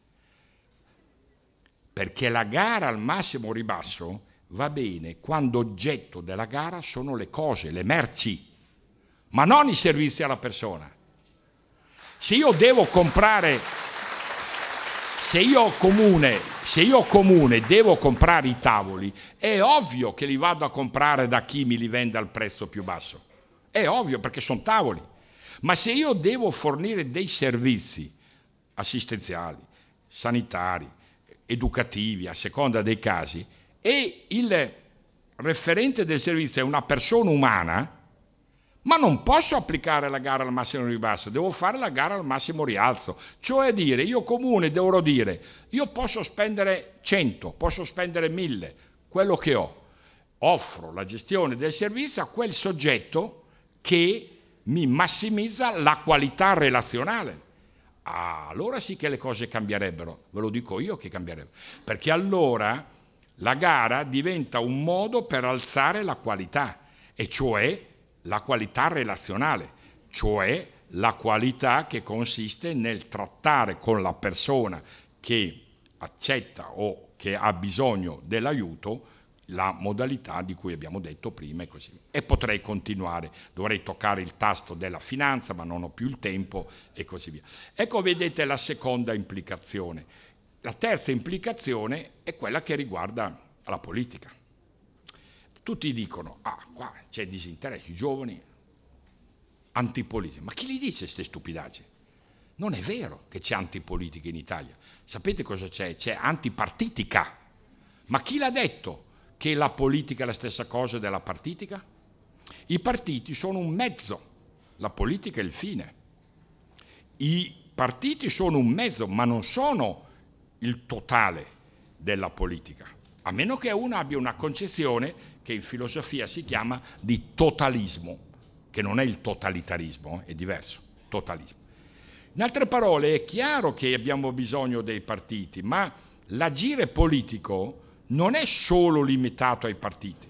Speaker 1: Perché la gara al massimo ribasso va bene quando oggetto della gara sono le cose, le merci, ma non i servizi alla persona. Se io devo comprare, se io comune, se io comune devo comprare i tavoli, è ovvio che li vado a comprare da chi mi li vende al prezzo più basso. È ovvio perché sono tavoli. Ma se io devo fornire dei servizi assistenziali, sanitari, educativi, a seconda dei casi, e il referente del servizio è una persona umana, ma non posso applicare la gara al massimo ribasso, devo fare la gara al massimo rialzo. Cioè dire, io comune dovrò dire, io posso spendere 100, posso spendere 1000, quello che ho. Offro la gestione del servizio a quel soggetto che mi massimizza la qualità relazionale. Ah, allora sì che le cose cambierebbero, ve lo dico io che cambierebbero. Perché allora la gara diventa un modo per alzare la qualità, e cioè la qualità relazionale, cioè la qualità che consiste nel trattare con la persona che accetta o che ha bisogno dell'aiuto la modalità di cui abbiamo detto prima e così via. E potrei continuare, dovrei toccare il tasto della finanza, ma non ho più il tempo e così via. Ecco, vedete la seconda implicazione. La terza implicazione è quella che riguarda la politica. Tutti dicono, ah, qua c'è disinteresse, i giovani, antipolitica. Ma chi gli dice queste stupidaggini? Non è vero che c'è antipolitica in Italia. Sapete cosa c'è? C'è antipartitica. Ma chi l'ha detto che la politica è la stessa cosa della partitica? I partiti sono un mezzo, la politica è il fine. I partiti sono un mezzo, ma non sono il totale della politica, a meno che uno abbia una concezione che in filosofia si chiama di totalismo, che non è il totalitarismo, è diverso, totalismo. In altre parole, è chiaro che abbiamo bisogno dei partiti, ma l'agire politico non è solo limitato ai partiti.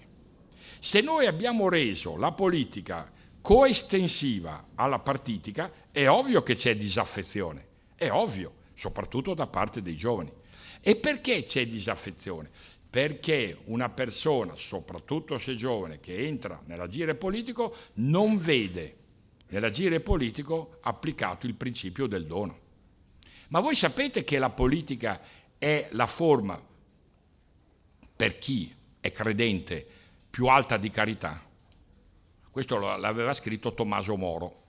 Speaker 1: Se noi abbiamo reso la politica coestensiva alla partitica, è ovvio che c'è disaffezione, è ovvio, soprattutto da parte dei giovani. E perché c'è disaffezione? Perché una persona, soprattutto se giovane, che entra nell'agire politico, non vede nell'agire politico applicato il principio del dono. Ma voi sapete che la politica è la forma, per chi è credente, più alta di carità? Questo l'aveva scritto Tommaso Moro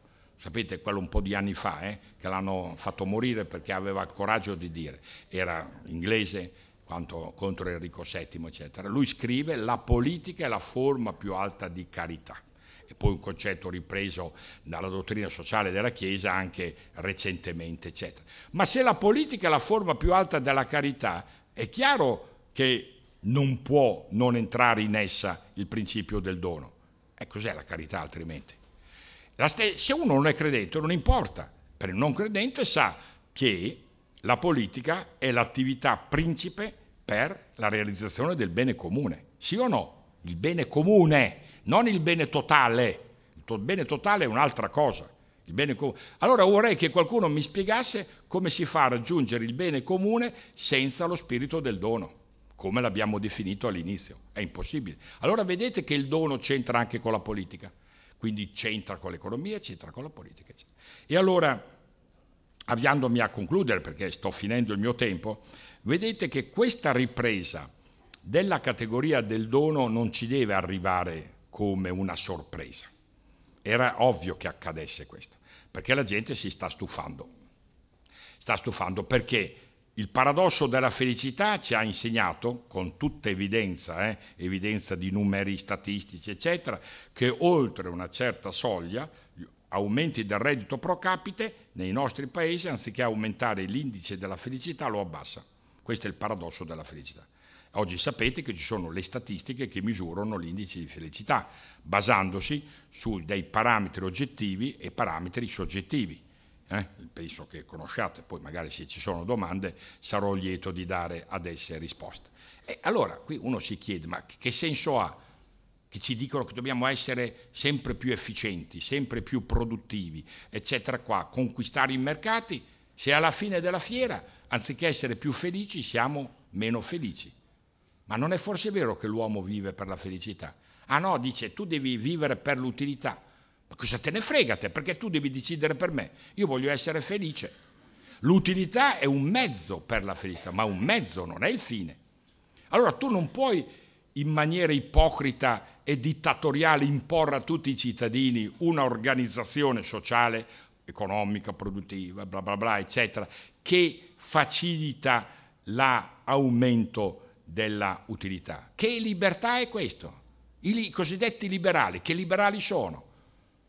Speaker 1: sapete quello un po' di anni fa, eh, che l'hanno fatto morire perché aveva il coraggio di dire, era inglese quanto, contro Enrico VII, eccetera. Lui scrive la politica è la forma più alta di carità e poi un concetto ripreso dalla dottrina sociale della Chiesa anche recentemente, eccetera. Ma se la politica è la forma più alta della carità, è chiaro che non può non entrare in essa il principio del dono. E cos'è la carità altrimenti? se uno non è credente non importa, per il non credente sa che la politica è l'attività principe per la realizzazione del bene comune. Sì o no? Il bene comune, non il bene totale. Il bene totale è un'altra cosa. allora vorrei che qualcuno mi spiegasse come si fa a raggiungere il bene comune senza lo spirito del dono, come l'abbiamo definito all'inizio. È impossibile. Allora vedete che il dono c'entra anche con la politica quindi c'entra con l'economia, c'entra con la politica. Eccetera. E allora, avviandomi a concludere, perché sto finendo il mio tempo, vedete che questa ripresa della categoria del dono non ci deve arrivare come una sorpresa. Era ovvio che accadesse questo, perché la gente si sta stufando. Sta stufando perché il paradosso della felicità ci ha insegnato, con tutta evidenza, eh, evidenza di numeri statistici, eccetera, che oltre una certa soglia, aumenti del reddito pro capite nei nostri paesi, anziché aumentare l'indice della felicità, lo abbassa. Questo è il paradosso della felicità. Oggi sapete che ci sono le statistiche che misurano l'indice di felicità, basandosi su dei parametri oggettivi e parametri soggettivi eh? penso che conosciate, poi magari se ci sono domande sarò lieto di dare ad esse risposte. E allora qui uno si chiede, ma che senso ha che ci dicono che dobbiamo essere sempre più efficienti, sempre più produttivi, eccetera qua, conquistare i mercati, se alla fine della fiera, anziché essere più felici, siamo meno felici. Ma non è forse vero che l'uomo vive per la felicità? Ah no, dice, tu devi vivere per l'utilità. Ma cosa te ne frega te? Perché tu devi decidere per me. Io voglio essere felice. L'utilità è un mezzo per la felicità, ma un mezzo non è il fine. Allora tu non puoi in maniera ipocrita e dittatoriale imporre a tutti i cittadini una organizzazione sociale, economica, produttiva, bla bla bla, eccetera, che facilita l'aumento della utilità. Che libertà è questo? I cosiddetti liberali, che liberali sono?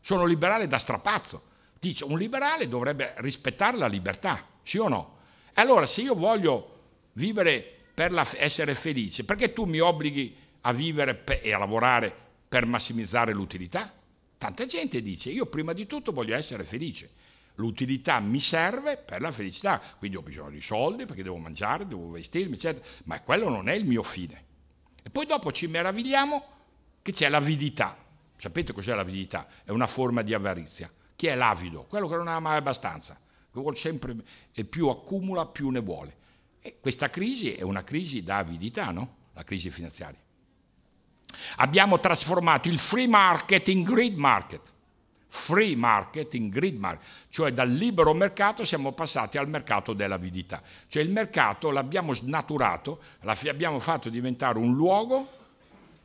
Speaker 1: Sono liberale da strapazzo. Dice, un liberale dovrebbe rispettare la libertà, sì o no? Allora se io voglio vivere per la, essere felice, perché tu mi obblighi a vivere per, e a lavorare per massimizzare l'utilità? Tanta gente dice, io prima di tutto voglio essere felice. L'utilità mi serve per la felicità, quindi ho bisogno di soldi perché devo mangiare, devo vestirmi, eccetera, ma quello non è il mio fine. E poi dopo ci meravigliamo che c'è l'avidità. Sapete cos'è l'avidità? È una forma di avarizia. Chi è l'avido? Quello che non ha mai abbastanza, che vuole sempre e più accumula, più ne vuole. E questa crisi è una crisi da avidità, no? La crisi finanziaria. Abbiamo trasformato il free market in greed market. Free market in greed market, cioè dal libero mercato siamo passati al mercato dell'avidità. Cioè il mercato l'abbiamo snaturato, l'abbiamo fatto diventare un luogo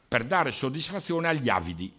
Speaker 1: per dare soddisfazione agli avidi.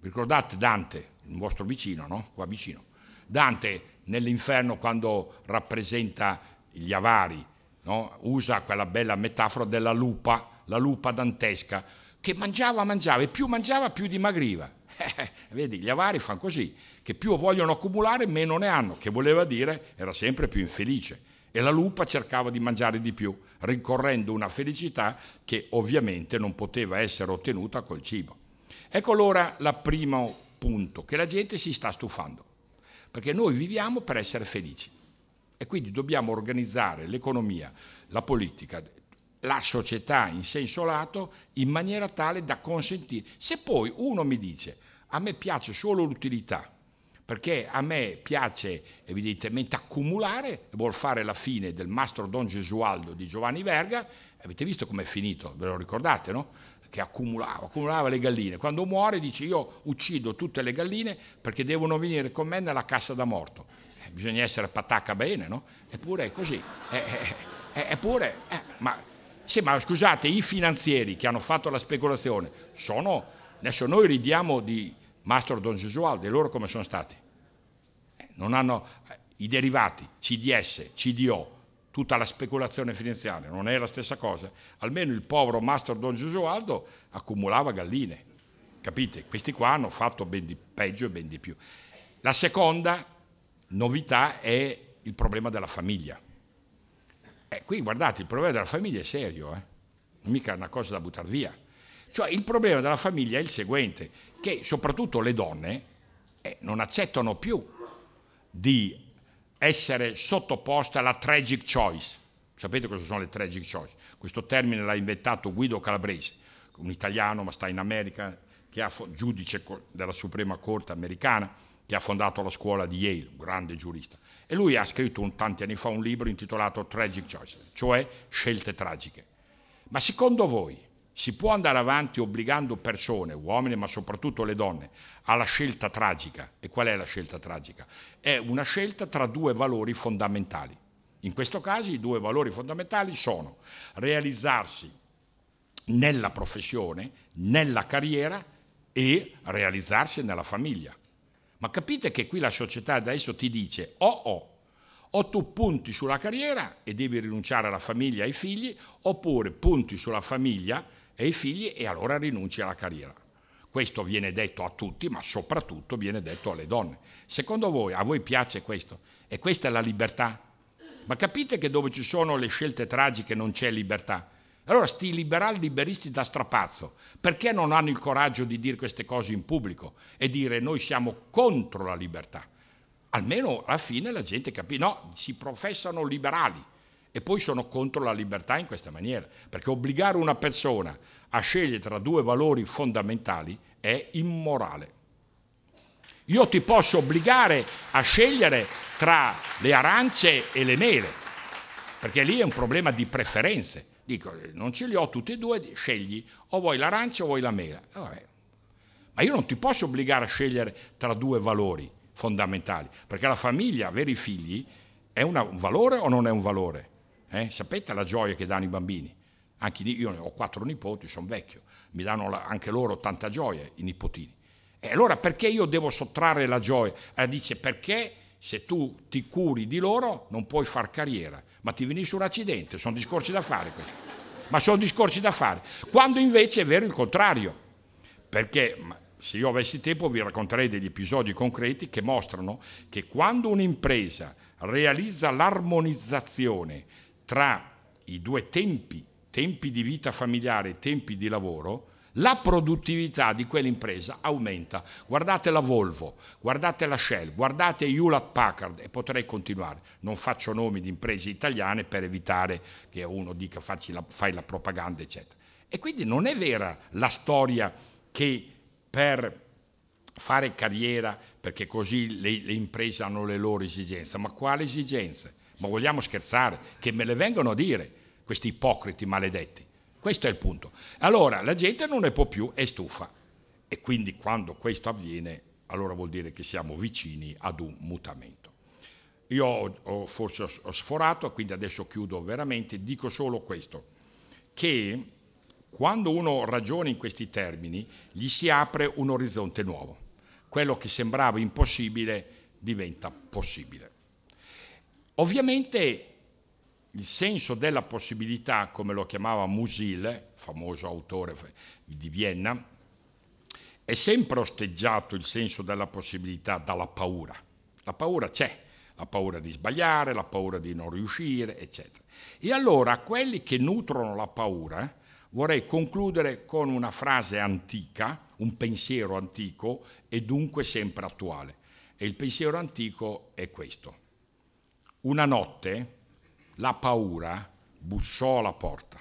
Speaker 1: Ricordate Dante, il vostro vicino, no? Qua vicino. Dante nell'inferno quando rappresenta gli avari, no? usa quella bella metafora della lupa, la lupa dantesca, che mangiava, mangiava e più mangiava più dimagriva. vedi, gli avari fanno così, che più vogliono accumulare meno ne hanno, che voleva dire era sempre più infelice. E la lupa cercava di mangiare di più, rincorrendo una felicità che ovviamente non poteva essere ottenuta col cibo. Ecco allora il primo punto, che la gente si sta stufando, perché noi viviamo per essere felici e quindi dobbiamo organizzare l'economia, la politica, la società in senso lato in maniera tale da consentire. Se poi uno mi dice a me piace solo l'utilità, perché a me piace evidentemente accumulare vuol fare la fine del Mastro Don Gesualdo di Giovanni Verga, avete visto com'è finito, ve lo ricordate, no? Che accumulava, accumulava le galline. Quando muore dice io uccido tutte le galline perché devono venire con me nella cassa da morto. Eh, bisogna essere patacca bene, no? Eppure è così. Eh, eh, eh eppure, eh, ma, sì, ma scusate, i finanzieri che hanno fatto la speculazione sono, adesso noi ridiamo di Mastro Don Gesualdo, e loro come sono stati? Eh, non hanno eh, i derivati, CDS, CDO, tutta la speculazione finanziaria, non è la stessa cosa. Almeno il povero Mastro Don Gesualdo accumulava galline, capite? Questi qua hanno fatto ben di peggio e ben di più. La seconda novità è il problema della famiglia. Eh, qui guardate, il problema della famiglia è serio, eh? mica una cosa da buttare via. Cioè il problema della famiglia è il seguente, che soprattutto le donne eh, non accettano più di essere sottoposte alla tragic choice. Sapete cosa sono le tragic choice? Questo termine l'ha inventato Guido Calabrese, un italiano ma sta in America, che è giudice della Suprema Corte americana, che ha fondato la scuola di Yale, un grande giurista. E lui ha scritto un, tanti anni fa un libro intitolato Tragic Choice, cioè scelte tragiche. Ma secondo voi si può andare avanti obbligando persone, uomini ma soprattutto le donne, alla scelta tragica. E qual è la scelta tragica? È una scelta tra due valori fondamentali. In questo caso i due valori fondamentali sono realizzarsi nella professione, nella carriera e realizzarsi nella famiglia. Ma capite che qui la società adesso ti dice o oh, oh, o tu punti sulla carriera e devi rinunciare alla famiglia e ai figli, oppure punti sulla famiglia e i figli e allora rinunci alla carriera. Questo viene detto a tutti, ma soprattutto viene detto alle donne. Secondo voi, a voi piace questo? E questa è la libertà? Ma capite che dove ci sono le scelte tragiche non c'è libertà? Allora sti liberali liberisti da strapazzo, perché non hanno il coraggio di dire queste cose in pubblico e dire noi siamo contro la libertà? Almeno alla fine la gente capisce, no, si professano liberali, e poi sono contro la libertà in questa maniera, perché obbligare una persona a scegliere tra due valori fondamentali è immorale. Io ti posso obbligare a scegliere tra le arance e le mele, perché lì è un problema di preferenze. Dico, non ce li ho tutti e due, scegli o vuoi l'arancia o vuoi la mela. Vabbè. Ma io non ti posso obbligare a scegliere tra due valori fondamentali, perché la famiglia, avere i figli, è una, un valore o non è un valore? Eh? Sapete la gioia che danno i bambini? Anche io ho quattro nipoti, sono vecchio, mi danno la, anche loro tanta gioia, i nipotini. E allora perché io devo sottrarre la gioia? Eh, dice perché se tu ti curi di loro non puoi far carriera, ma ti su un accidente, sono discorsi da fare questi. Ma sono discorsi da fare. Quando invece è vero il contrario, perché se io avessi tempo vi racconterei degli episodi concreti che mostrano che quando un'impresa realizza l'armonizzazione tra i due tempi, tempi di vita familiare e tempi di lavoro, la produttività di quell'impresa aumenta. Guardate la Volvo, guardate la Shell, guardate Hewlett Packard e potrei continuare. Non faccio nomi di imprese italiane per evitare che uno dica la, fai la propaganda, eccetera. E quindi non è vera la storia che per fare carriera, perché così le, le imprese hanno le loro esigenze. Ma quali esigenze? Ma vogliamo scherzare? Che me le vengono a dire questi ipocriti maledetti. Questo è il punto. Allora la gente non ne può più, è stufa. E quindi quando questo avviene, allora vuol dire che siamo vicini ad un mutamento. Io ho, ho, forse ho sforato, quindi adesso chiudo veramente, dico solo questo, che quando uno ragiona in questi termini, gli si apre un orizzonte nuovo. Quello che sembrava impossibile diventa possibile. Ovviamente il senso della possibilità, come lo chiamava Musil, famoso autore di Vienna, è sempre osteggiato il senso della possibilità dalla paura. La paura c'è, la paura di sbagliare, la paura di non riuscire, eccetera. E allora quelli che nutrono la paura, vorrei concludere con una frase antica, un pensiero antico e dunque sempre attuale. E il pensiero antico è questo. Una notte la paura bussò alla porta.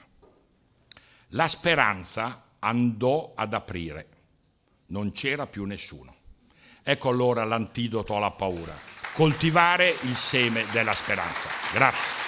Speaker 1: La speranza andò ad aprire. Non c'era più nessuno. Ecco allora l'antidoto alla paura. Coltivare il seme della speranza. Grazie.